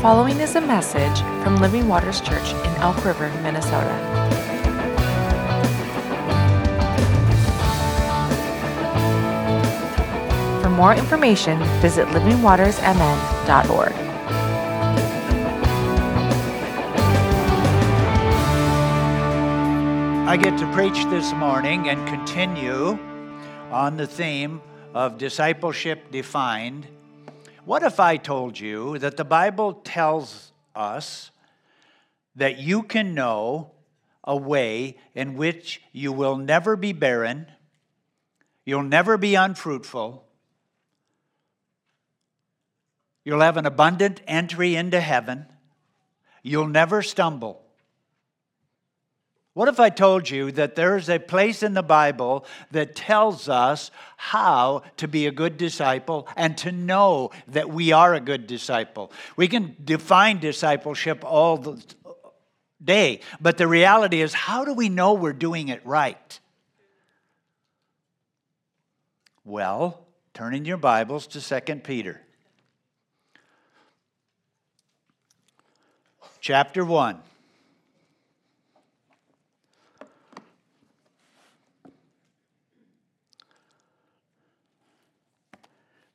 following is a message from Living Waters Church in Elk River, Minnesota. For more information, visit livingwatersmn.org. I get to preach this morning and continue on the theme of discipleship defined. What if I told you that the Bible tells us that you can know a way in which you will never be barren, you'll never be unfruitful, you'll have an abundant entry into heaven, you'll never stumble? What if I told you that there is a place in the Bible that tells us how to be a good disciple and to know that we are a good disciple? We can define discipleship all the day, but the reality is, how do we know we're doing it right? Well, turn in your Bibles to 2 Peter. Chapter 1.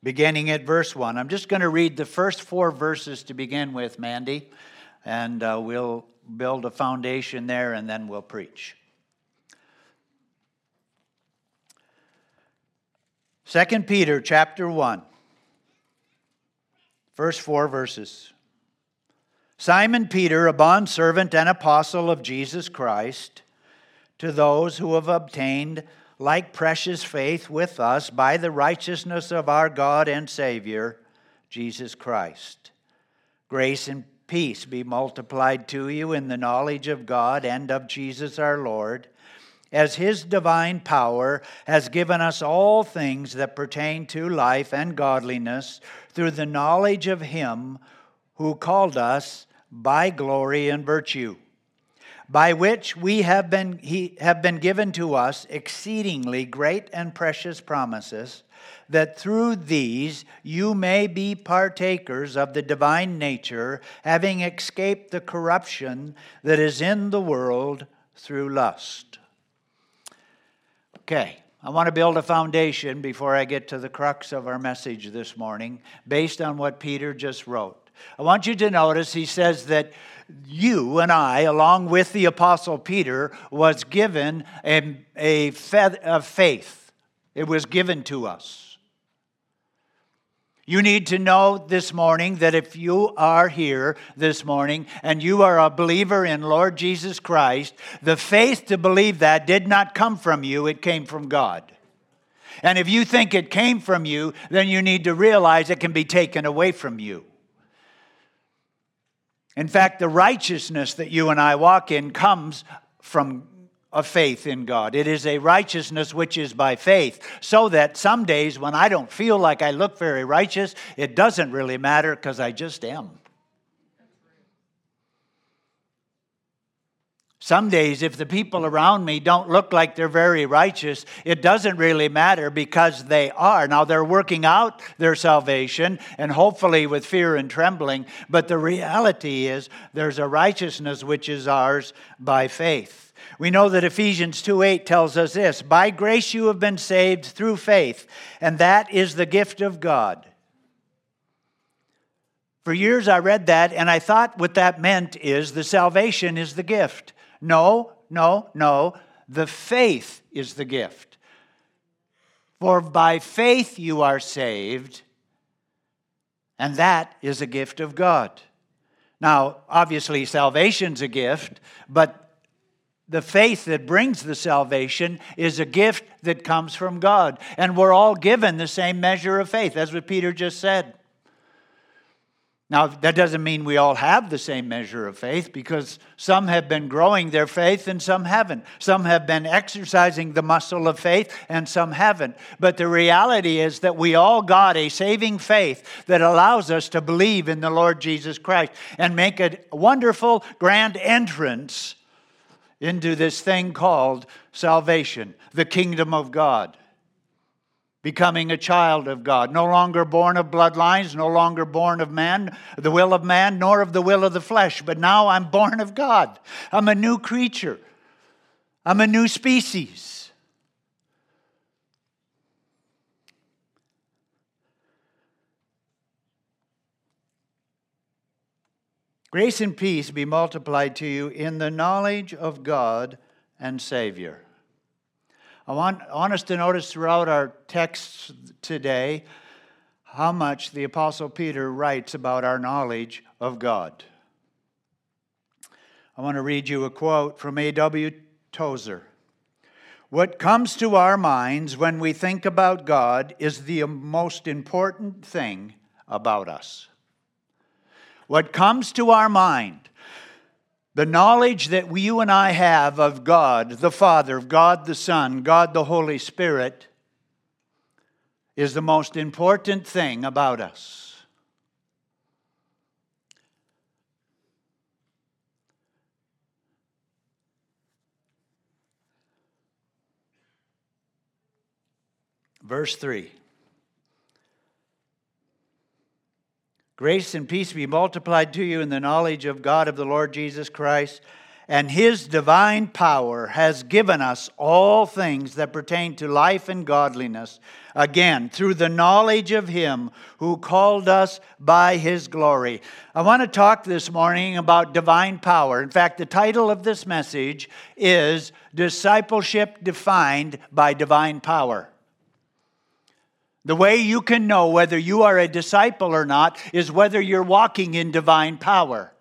Beginning at verse 1. I'm just going to read the first four verses to begin with, Mandy, and uh, we'll build a foundation there and then we'll preach. 2 Peter chapter 1, first four verses. Simon Peter, a bondservant and apostle of Jesus Christ, to those who have obtained like precious faith with us by the righteousness of our God and Savior, Jesus Christ. Grace and peace be multiplied to you in the knowledge of God and of Jesus our Lord, as His divine power has given us all things that pertain to life and godliness through the knowledge of Him who called us by glory and virtue by which we have been, he, have been given to us exceedingly great and precious promises, that through these you may be partakers of the divine nature, having escaped the corruption that is in the world through lust. Okay. I want to build a foundation before I get to the crux of our message this morning, based on what Peter just wrote. I want you to notice he says that you and I, along with the Apostle Peter, was given a, a, a faith. It was given to us. You need to know this morning that if you are here this morning and you are a believer in Lord Jesus Christ, the faith to believe that did not come from you, it came from God. And if you think it came from you, then you need to realize it can be taken away from you. In fact, the righteousness that you and I walk in comes from a faith in God. It is a righteousness which is by faith, so that some days when I don't feel like I look very righteous, it doesn't really matter because I just am. Some days, if the people around me don't look like they're very righteous, it doesn't really matter because they are. Now, they're working out their salvation and hopefully with fear and trembling, but the reality is there's a righteousness which is ours by faith. We know that Ephesians 2 8 tells us this By grace you have been saved through faith, and that is the gift of God. For years I read that, and I thought what that meant is the salvation is the gift. No, no, no. The faith is the gift. For by faith you are saved, and that is a gift of God. Now, obviously, salvation's a gift, but the faith that brings the salvation is a gift that comes from God. And we're all given the same measure of faith. That's what Peter just said. Now, that doesn't mean we all have the same measure of faith because some have been growing their faith and some haven't. Some have been exercising the muscle of faith and some haven't. But the reality is that we all got a saving faith that allows us to believe in the Lord Jesus Christ and make a wonderful, grand entrance into this thing called salvation, the kingdom of God. Becoming a child of God, no longer born of bloodlines, no longer born of man, the will of man, nor of the will of the flesh, but now I'm born of God. I'm a new creature. I'm a new species. Grace and peace be multiplied to you in the knowledge of God and Savior I want, I want us to notice throughout our texts today how much the Apostle Peter writes about our knowledge of God. I want to read you a quote from A.W. Tozer. What comes to our minds when we think about God is the most important thing about us. What comes to our mind the knowledge that you and I have of God the Father, of God the Son, God the Holy Spirit is the most important thing about us. Verse 3. Grace and peace be multiplied to you in the knowledge of God of the Lord Jesus Christ. And his divine power has given us all things that pertain to life and godliness, again, through the knowledge of him who called us by his glory. I want to talk this morning about divine power. In fact, the title of this message is Discipleship Defined by Divine Power. The way you can know whether you are a disciple or not is whether you're walking in divine power.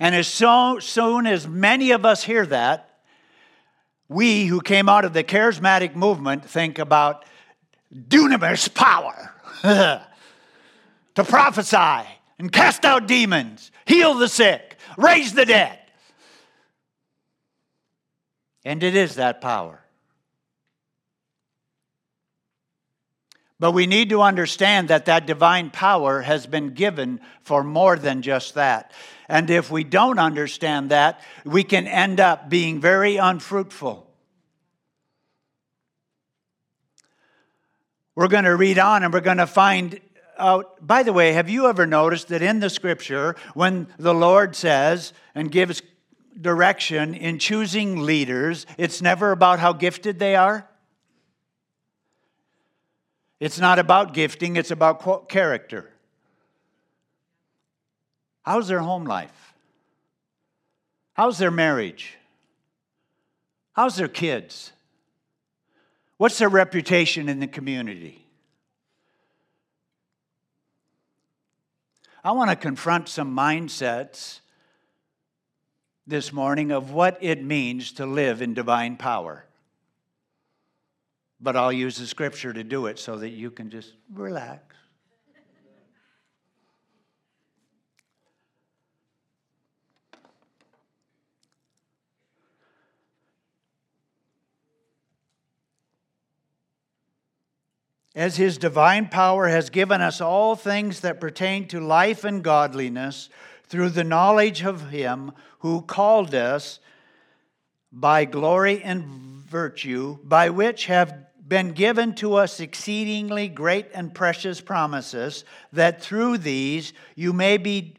And as so, soon as many of us hear that, we who came out of the charismatic movement think about dunamis power to prophesy and cast out demons, heal the sick, raise the dead. And it is that power. But we need to understand that that divine power has been given for more than just that. And if we don't understand that, we can end up being very unfruitful. We're going to read on and we're going to find out. By the way, have you ever noticed that in the scripture, when the Lord says and gives direction in choosing leaders, it's never about how gifted they are? It's not about gifting, it's about character. How's their home life? How's their marriage? How's their kids? What's their reputation in the community? I want to confront some mindsets this morning of what it means to live in divine power. But I'll use the scripture to do it so that you can just relax. As his divine power has given us all things that pertain to life and godliness through the knowledge of him who called us by glory and virtue, by which have been given to us exceedingly great and precious promises, that through these you may be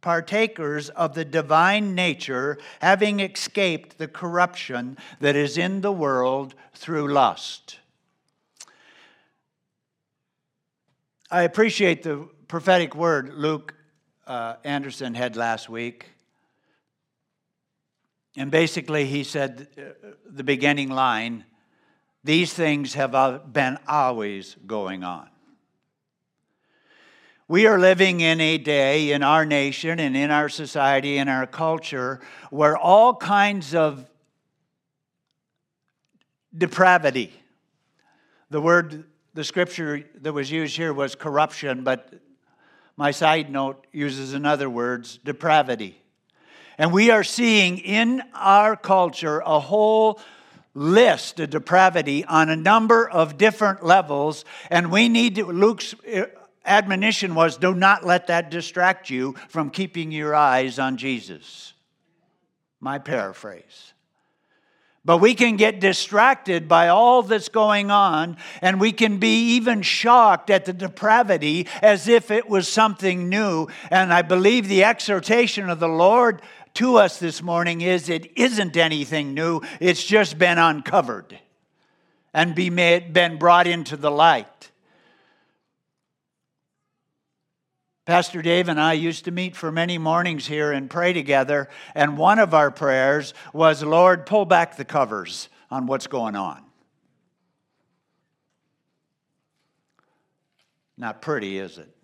partakers of the divine nature, having escaped the corruption that is in the world through lust. I appreciate the prophetic word Luke uh, Anderson had last week. And basically, he said uh, the beginning line these things have uh, been always going on. We are living in a day in our nation and in our society, in our culture, where all kinds of depravity, the word, the scripture that was used here was corruption, but my side note uses another words, depravity. And we are seeing in our culture a whole list of depravity on a number of different levels, and we need to, Luke's uh, admonition was do not let that distract you from keeping your eyes on Jesus. My paraphrase. But we can get distracted by all that's going on, and we can be even shocked at the depravity as if it was something new. And I believe the exhortation of the Lord to us this morning is it isn't anything new, it's just been uncovered and be made, been brought into the light. Pastor Dave and I used to meet for many mornings here and pray together, and one of our prayers was, Lord, pull back the covers on what's going on. Not pretty, is it?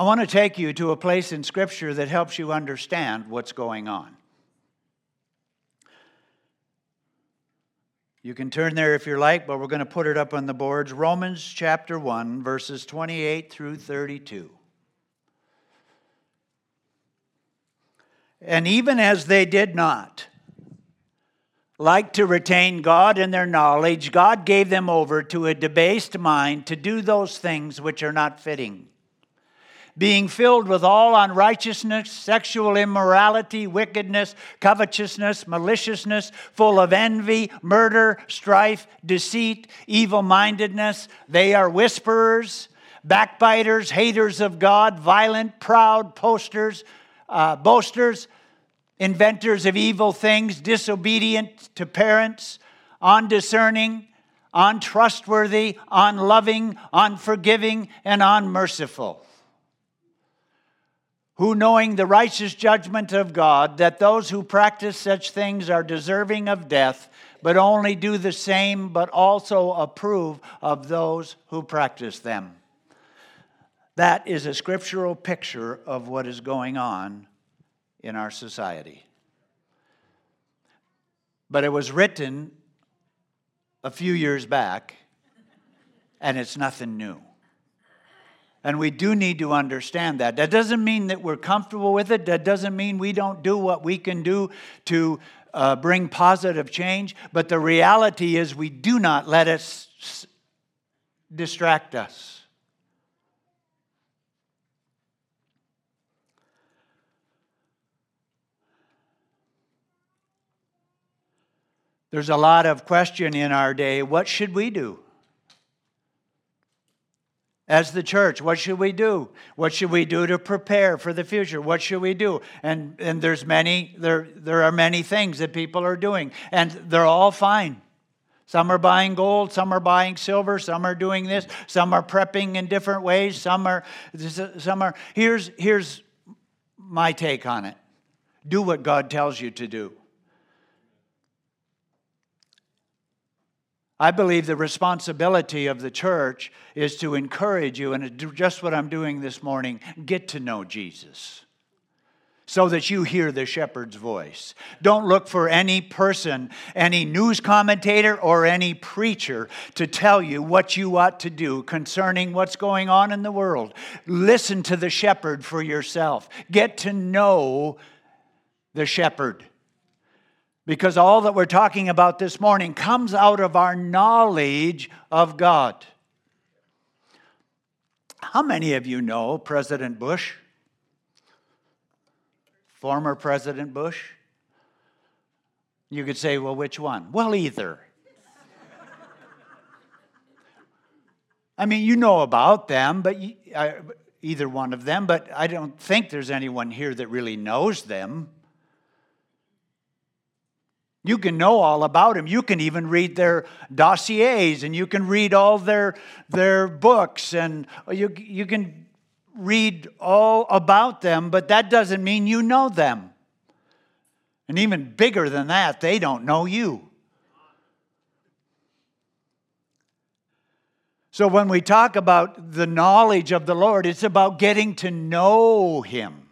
I want to take you to a place in Scripture that helps you understand what's going on. You can turn there if you like, but we're going to put it up on the boards. Romans chapter 1, verses 28 through 32. And even as they did not like to retain God in their knowledge, God gave them over to a debased mind to do those things which are not fitting being filled with all unrighteousness, sexual immorality, wickedness, covetousness, maliciousness, full of envy, murder, strife, deceit, evil mindedness. They are whisperers, backbiters, haters of God, violent, proud, posters, uh, boasters, inventors of evil things, disobedient to parents, undiscerning, untrustworthy, unloving, unforgiving, and unmerciful who, knowing the righteous judgment of God, that those who practice such things are deserving of death, but only do the same, but also approve of those who practice them. That is a scriptural picture of what is going on in our society. But it was written a few years back, and it's nothing new. And we do need to understand that. That doesn't mean that we're comfortable with it. That doesn't mean we don't do what we can do to uh, bring positive change. But the reality is, we do not let it s- distract us. There's a lot of question in our day what should we do? As the church what should we do? What should we do to prepare for the future? What should we do? And and there's many there there are many things that people are doing and they're all fine. Some are buying gold some are buying silver some are doing this some are prepping in different ways some are some are here's here's my take on it. Do what god tells you to do I believe the responsibility of the church is to encourage you, and just what I'm doing this morning get to know Jesus so that you hear the shepherd's voice. Don't look for any person, any news commentator, or any preacher to tell you what you ought to do concerning what's going on in the world. Listen to the shepherd for yourself, get to know the shepherd because all that we're talking about this morning comes out of our knowledge of God. How many of you know President Bush? Former President Bush? You could say, well, which one? Well, either. I mean, you know about them, but you, uh, either one of them, but I don't think there's anyone here that really knows them. You can know all about them. You can even read their dossiers and you can read all their, their books and you, you can read all about them, but that doesn't mean you know them. And even bigger than that, they don't know you. So when we talk about the knowledge of the Lord, it's about getting to know Him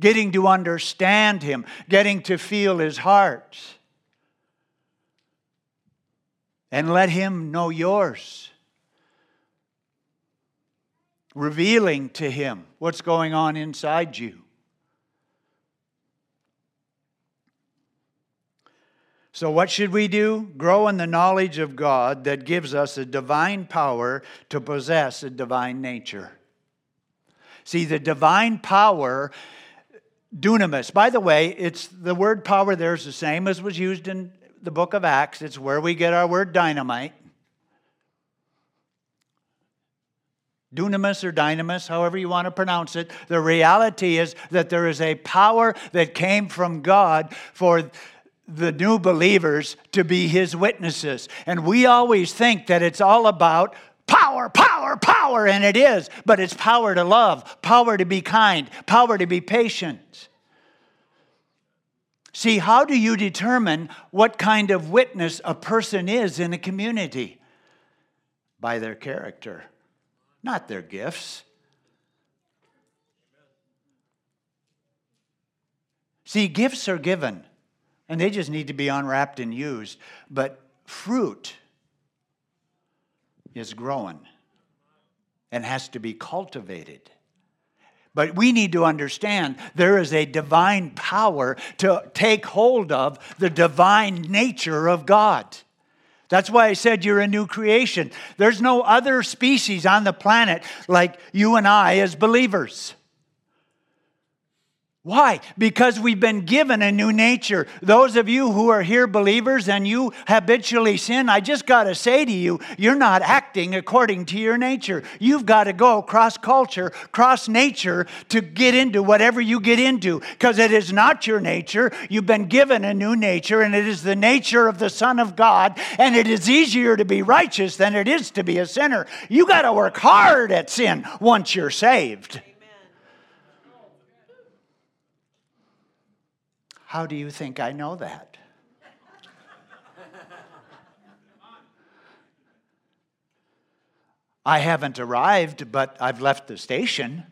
getting to understand Him, getting to feel His heart. And let Him know yours. Revealing to Him what's going on inside you. So, what should we do? Grow in the knowledge of God that gives us a divine power to possess a divine nature. See, the divine power, dunamis, by the way, it's the word power there is the same as was used in the book of Acts. It's where we get our word dynamite. Dunamis or dynamis, however you want to pronounce it. The reality is that there is a power that came from God for the new believers to be his witnesses. And we always think that it's all about power, power, power, and it is, but it's power to love, power to be kind, power to be patient. See, how do you determine what kind of witness a person is in a community? By their character not their gifts. See, gifts are given, and they just need to be unwrapped and used. But fruit is growing and has to be cultivated. But we need to understand there is a divine power to take hold of the divine nature of God. That's why I said you're a new creation. There's no other species on the planet like you and I as believers. Why? Because we've been given a new nature. Those of you who are here believers and you habitually sin, I just got to say to you, you're not acting according to your nature. You've got to go cross culture, cross nature to get into whatever you get into because it is not your nature. You've been given a new nature and it is the nature of the Son of God and it is easier to be righteous than it is to be a sinner. You got to work hard at sin once you're saved. How do you think I know that? I haven't arrived, but I've left the station.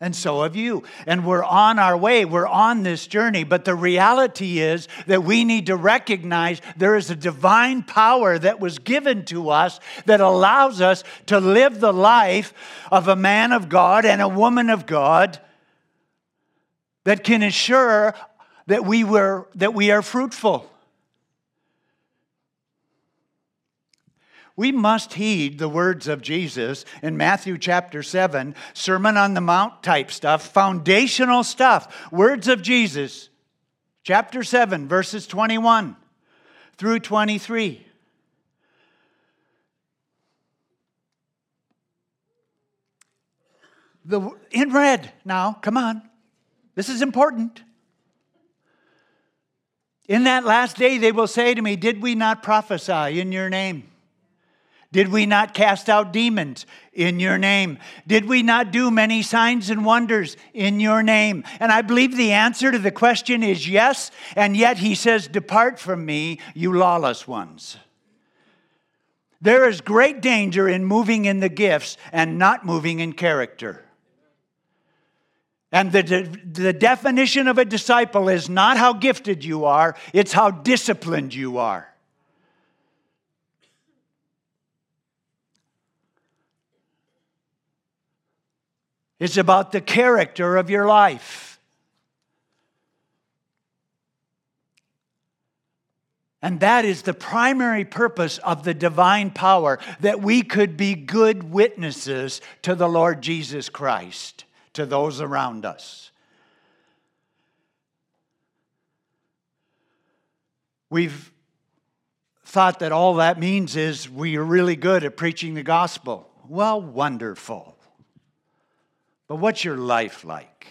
And so have you. And we're on our way. We're on this journey. But the reality is that we need to recognize there is a divine power that was given to us that allows us to live the life of a man of God and a woman of God that can assure that we, were, that we are fruitful. We must heed the words of Jesus in Matthew chapter 7, Sermon on the Mount type stuff, foundational stuff. Words of Jesus, chapter 7, verses 21 through 23. The, in red now, come on. This is important. In that last day, they will say to me, Did we not prophesy in your name? Did we not cast out demons in your name? Did we not do many signs and wonders in your name? And I believe the answer to the question is yes. And yet he says, Depart from me, you lawless ones. There is great danger in moving in the gifts and not moving in character. And the, the definition of a disciple is not how gifted you are, it's how disciplined you are. It's about the character of your life. And that is the primary purpose of the divine power that we could be good witnesses to the Lord Jesus Christ to those around us. We've thought that all that means is we are really good at preaching the gospel. Well, wonderful. But what's your life like?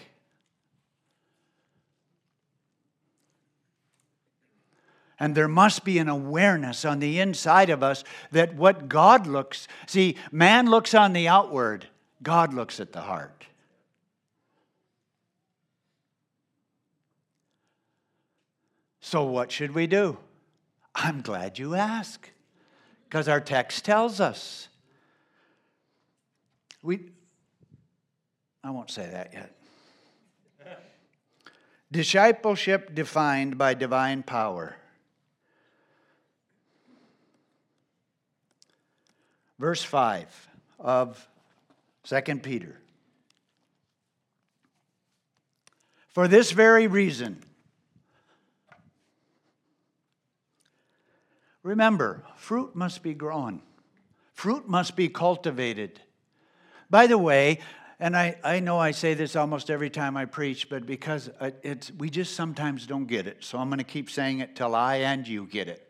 And there must be an awareness on the inside of us that what God looks, see, man looks on the outward, God looks at the heart. So, what should we do? I'm glad you ask, because our text tells us. We, I won't say that yet. Discipleship defined by divine power. Verse 5 of 2 Peter. For this very reason, Remember, fruit must be grown, fruit must be cultivated. By the way, and I, I know I say this almost every time I preach, but because uh, it's, we just sometimes don't get it. So I'm going to keep saying it till I and you get it.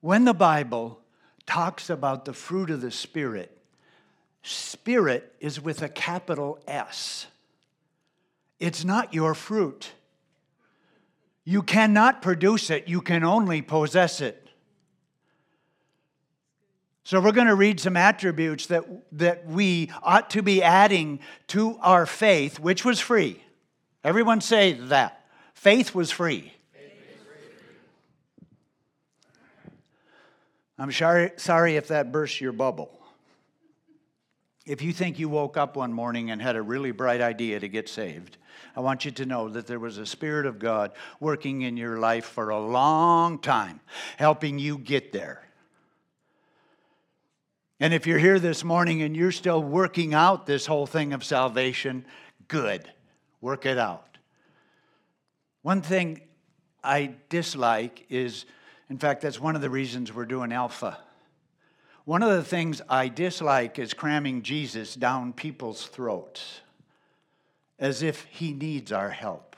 When the Bible talks about the fruit of the Spirit, Spirit is with a capital S. It's not your fruit. You cannot produce it, you can only possess it. So, we're going to read some attributes that, that we ought to be adding to our faith, which was free. Everyone say that. Faith was free. I'm sorry, sorry if that bursts your bubble. If you think you woke up one morning and had a really bright idea to get saved, I want you to know that there was a Spirit of God working in your life for a long time, helping you get there. And if you're here this morning and you're still working out this whole thing of salvation, good. Work it out. One thing I dislike is in fact, that's one of the reasons we're doing Alpha. One of the things I dislike is cramming Jesus down people's throats as if he needs our help.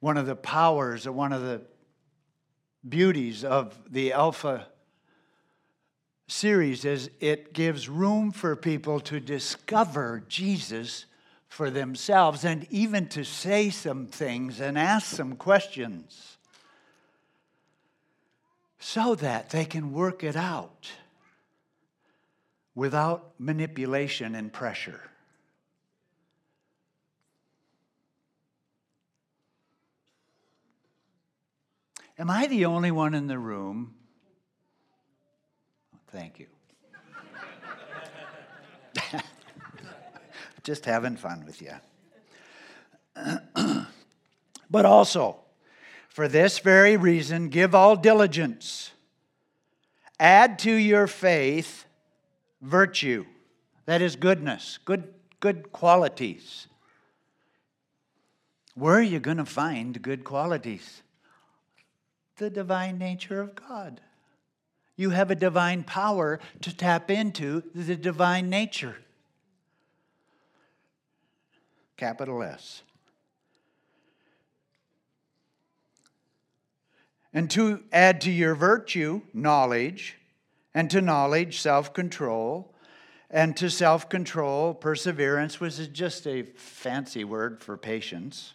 One of the powers, or one of the beauties of the Alpha series is it gives room for people to discover Jesus for themselves and even to say some things and ask some questions so that they can work it out without manipulation and pressure. Am I the only one in the room? Thank you. just having fun with you. but also, for this very reason, give all diligence. Add to your faith virtue, that is goodness, good, good qualities. Where are you going to find good qualities? The divine nature of God. You have a divine power to tap into the divine nature capital S. And to add to your virtue, knowledge, and to knowledge, self control, and to self control, perseverance, which is just a fancy word for patience.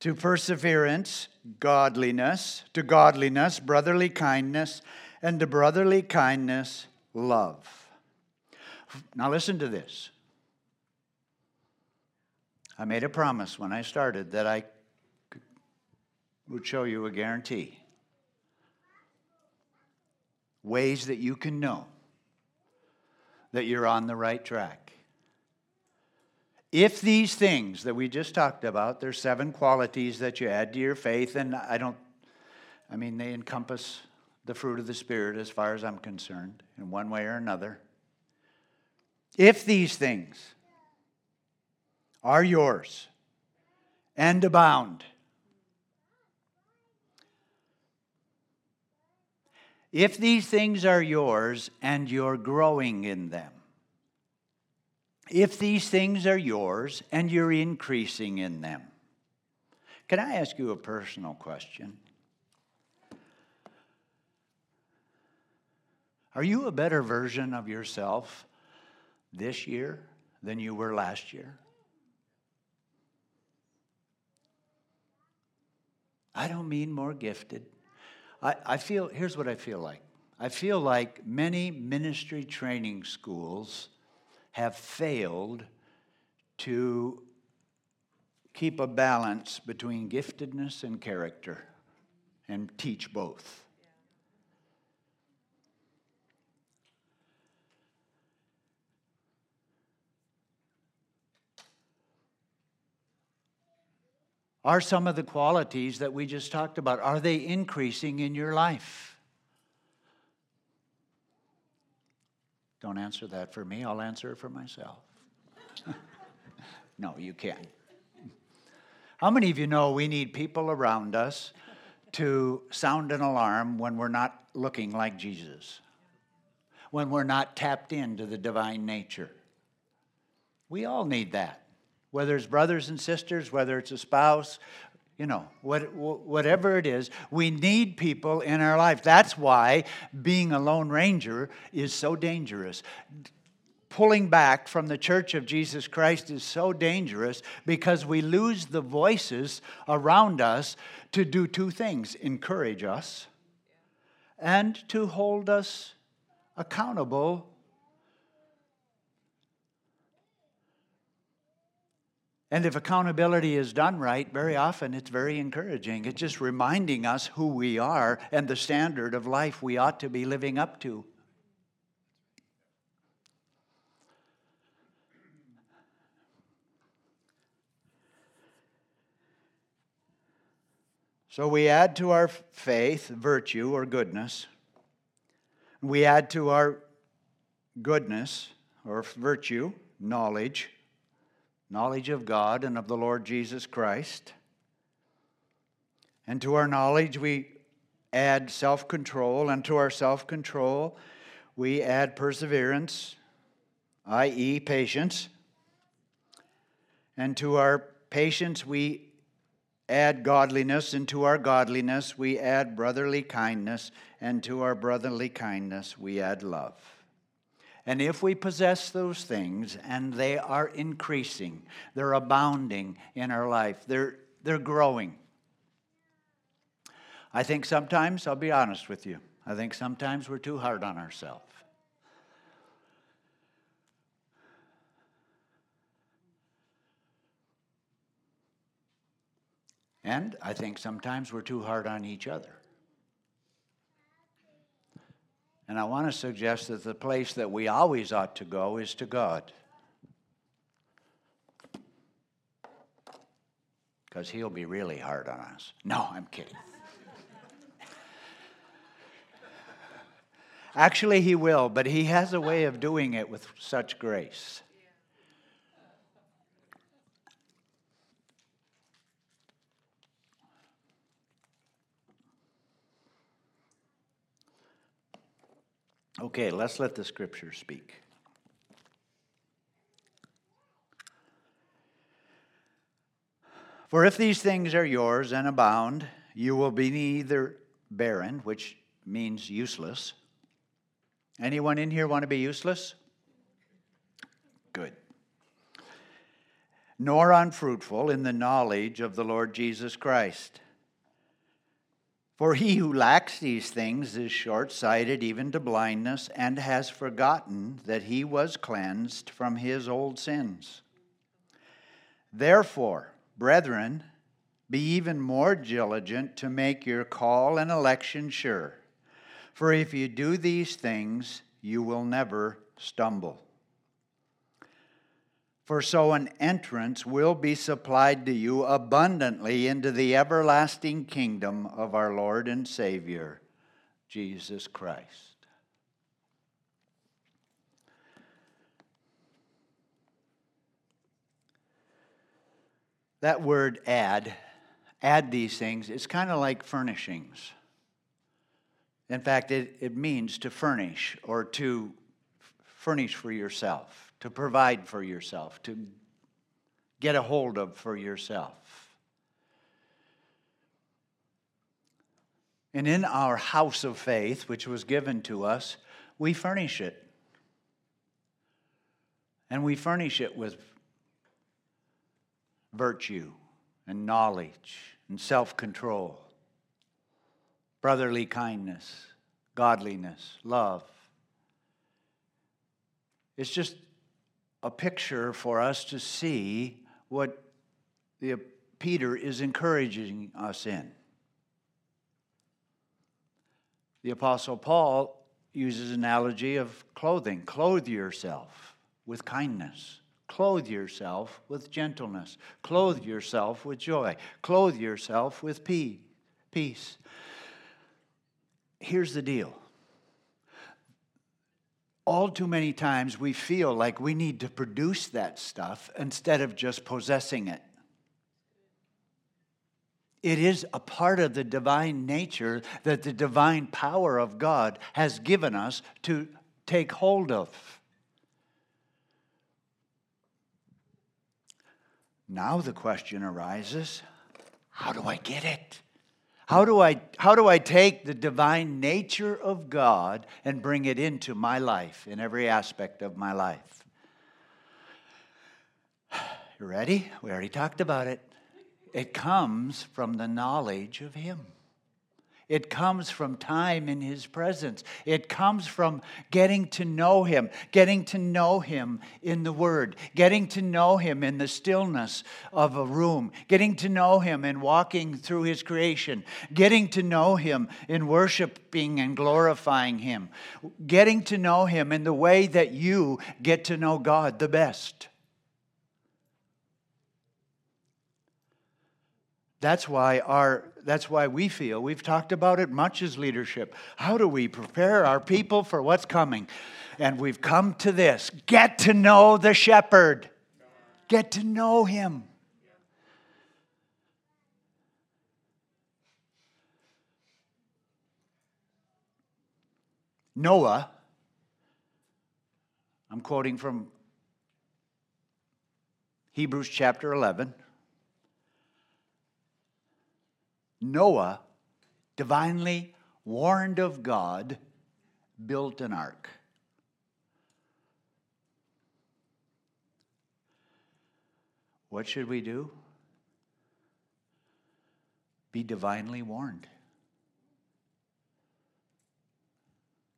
To perseverance, godliness, to godliness, brotherly kindness, and to brotherly kindness, love. Now, listen to this. I made a promise when I started that I would show you a guarantee. Ways that you can know that you're on the right track. If these things that we just talked about, there's seven qualities that you add to your faith, and I don't, I mean, they encompass the fruit of the Spirit as far as I'm concerned, in one way or another. If these things are yours and abound. If these things are yours and you're growing in them, if these things are yours and you're increasing in them, can I ask you a personal question? Are you a better version of yourself this year than you were last year? I don't mean more gifted. I, I feel, here's what I feel like I feel like many ministry training schools have failed to keep a balance between giftedness and character and teach both. Are some of the qualities that we just talked about? Are they increasing in your life? Don't answer that for me, I'll answer it for myself. No, you can't. How many of you know we need people around us to sound an alarm when we're not looking like Jesus? When we're not tapped into the divine nature? We all need that. Whether it's brothers and sisters, whether it's a spouse, you know, what, whatever it is, we need people in our life. That's why being a Lone Ranger is so dangerous. Pulling back from the church of Jesus Christ is so dangerous because we lose the voices around us to do two things encourage us and to hold us accountable And if accountability is done right, very often it's very encouraging. It's just reminding us who we are and the standard of life we ought to be living up to. So we add to our faith virtue or goodness. We add to our goodness or virtue knowledge knowledge of God and of the Lord Jesus Christ. And to our knowledge, we add self control, and to our self control, we add perseverance, i.e., patience. And to our patience, we add godliness, and to our godliness, we add brotherly kindness, and to our brotherly kindness, we add love. And if we possess those things and they are increasing, they're abounding in our life, they're, they're growing. I think sometimes, I'll be honest with you, I think sometimes we're too hard on ourselves. And I think sometimes we're too hard on each other. And I want to suggest that the place that we always ought to go is to God. Because He'll be really hard on us. No, I'm kidding. Actually, He will, but He has a way of doing it with such grace. Okay, let's let the scripture speak. For if these things are yours and abound, you will be neither barren, which means useless. Anyone in here want to be useless? Good. Nor unfruitful in the knowledge of the Lord Jesus Christ. For he who lacks these things is short sighted even to blindness, and has forgotten that he was cleansed from his old sins. Therefore, brethren, be even more diligent to make your call and election sure. For if you do these things, you will never stumble. For so an entrance will be supplied to you abundantly into the everlasting kingdom of our Lord and Savior, Jesus Christ. That word add, add these things, it's kind of like furnishings. In fact, it, it means to furnish or to furnish for yourself to provide for yourself, to get a hold of for yourself. And in our house of faith, which was given to us, we furnish it. And we furnish it with virtue and knowledge and self control, brotherly kindness, godliness, love. It's just a picture for us to see what the, Peter is encouraging us in. The Apostle Paul uses analogy of clothing. Clothe yourself with kindness. Clothe yourself with gentleness. Clothe yourself with joy. Clothe yourself with peace. Here's the deal all too many times we feel like we need to produce that stuff instead of just possessing it. It is a part of the divine nature that the divine power of God has given us to take hold of. Now the question arises how do I get it? How do I, how do I take the divine nature of God and bring it into my life, in every aspect of my life? You ready? We already talked about it. It comes from the knowledge of Him. It comes from time in His presence. It comes from getting to know Him, getting to know Him in the Word, getting to know Him in the stillness of a room, getting to know Him in walking through His creation, getting to know Him in worshiping and glorifying Him, getting to know Him in the way that you get to know God the best. That's why our that's why we feel we've talked about it much as leadership. How do we prepare our people for what's coming? And we've come to this. Get to know the shepherd. Get to know him. Noah, I'm quoting from Hebrews chapter 11. Noah, divinely warned of God, built an ark. What should we do? Be divinely warned.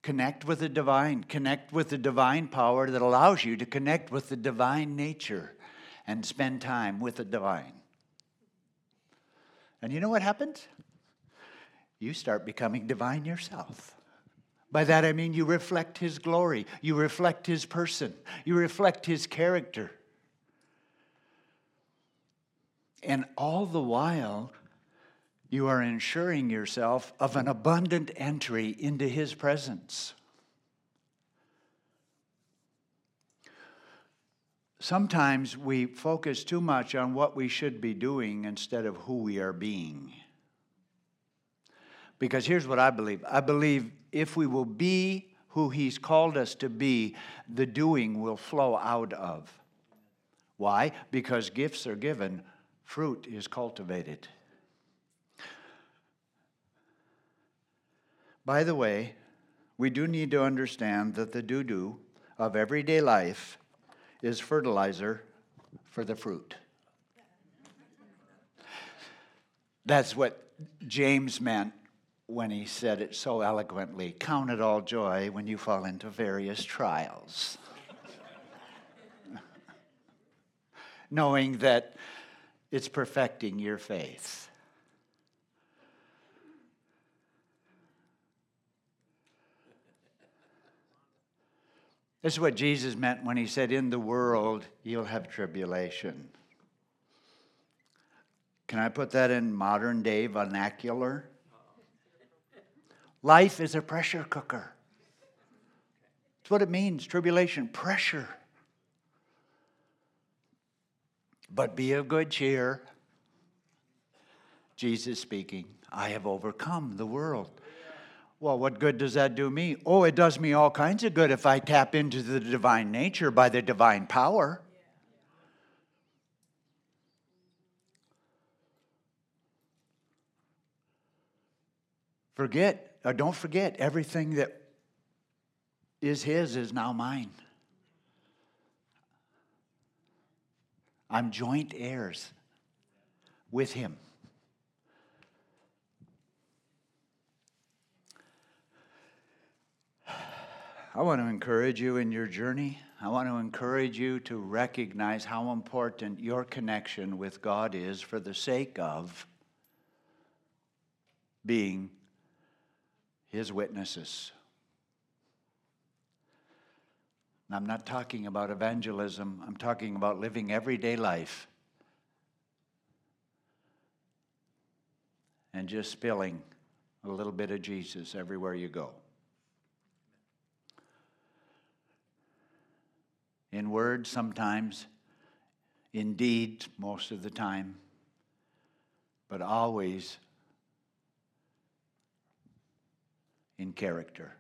Connect with the divine. Connect with the divine power that allows you to connect with the divine nature and spend time with the divine. And you know what happens? You start becoming divine yourself. By that I mean you reflect His glory, you reflect His person, you reflect His character. And all the while, you are ensuring yourself of an abundant entry into His presence. Sometimes we focus too much on what we should be doing instead of who we are being. Because here's what I believe I believe if we will be who He's called us to be, the doing will flow out of. Why? Because gifts are given, fruit is cultivated. By the way, we do need to understand that the doo doo of everyday life is fertilizer for the fruit. That's what James meant when he said it so eloquently Count it all joy when you fall into various trials. Knowing that it's perfecting your faith. This is what Jesus meant when he said, In the world you'll have tribulation. Can I put that in modern day vernacular? Life is a pressure cooker. That's what it means tribulation, pressure. But be of good cheer. Jesus speaking, I have overcome the world. Well, what good does that do me? Oh, it does me all kinds of good if I tap into the divine nature by the divine power. Forget, or don't forget, everything that is His is now mine. I'm joint heirs with Him. I want to encourage you in your journey. I want to encourage you to recognize how important your connection with God is for the sake of being His witnesses. And I'm not talking about evangelism, I'm talking about living everyday life and just spilling a little bit of Jesus everywhere you go. In word sometimes, in deed most of the time, but always in character.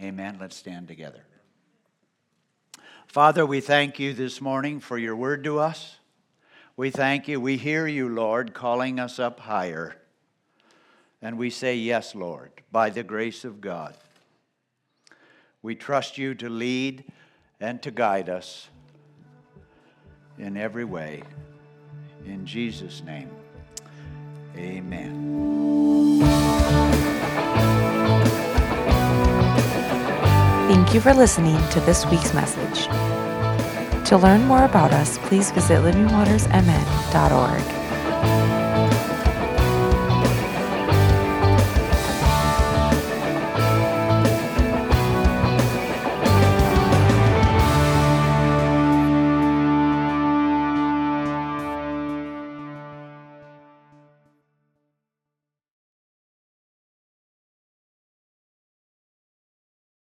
Amen. Let's stand together. Father, we thank you this morning for your word to us. We thank you. We hear you, Lord, calling us up higher. And we say, Yes, Lord, by the grace of God. We trust you to lead and to guide us in every way. In Jesus' name, amen. Thank you for listening to this week's message. To learn more about us, please visit livingwatersmn.org.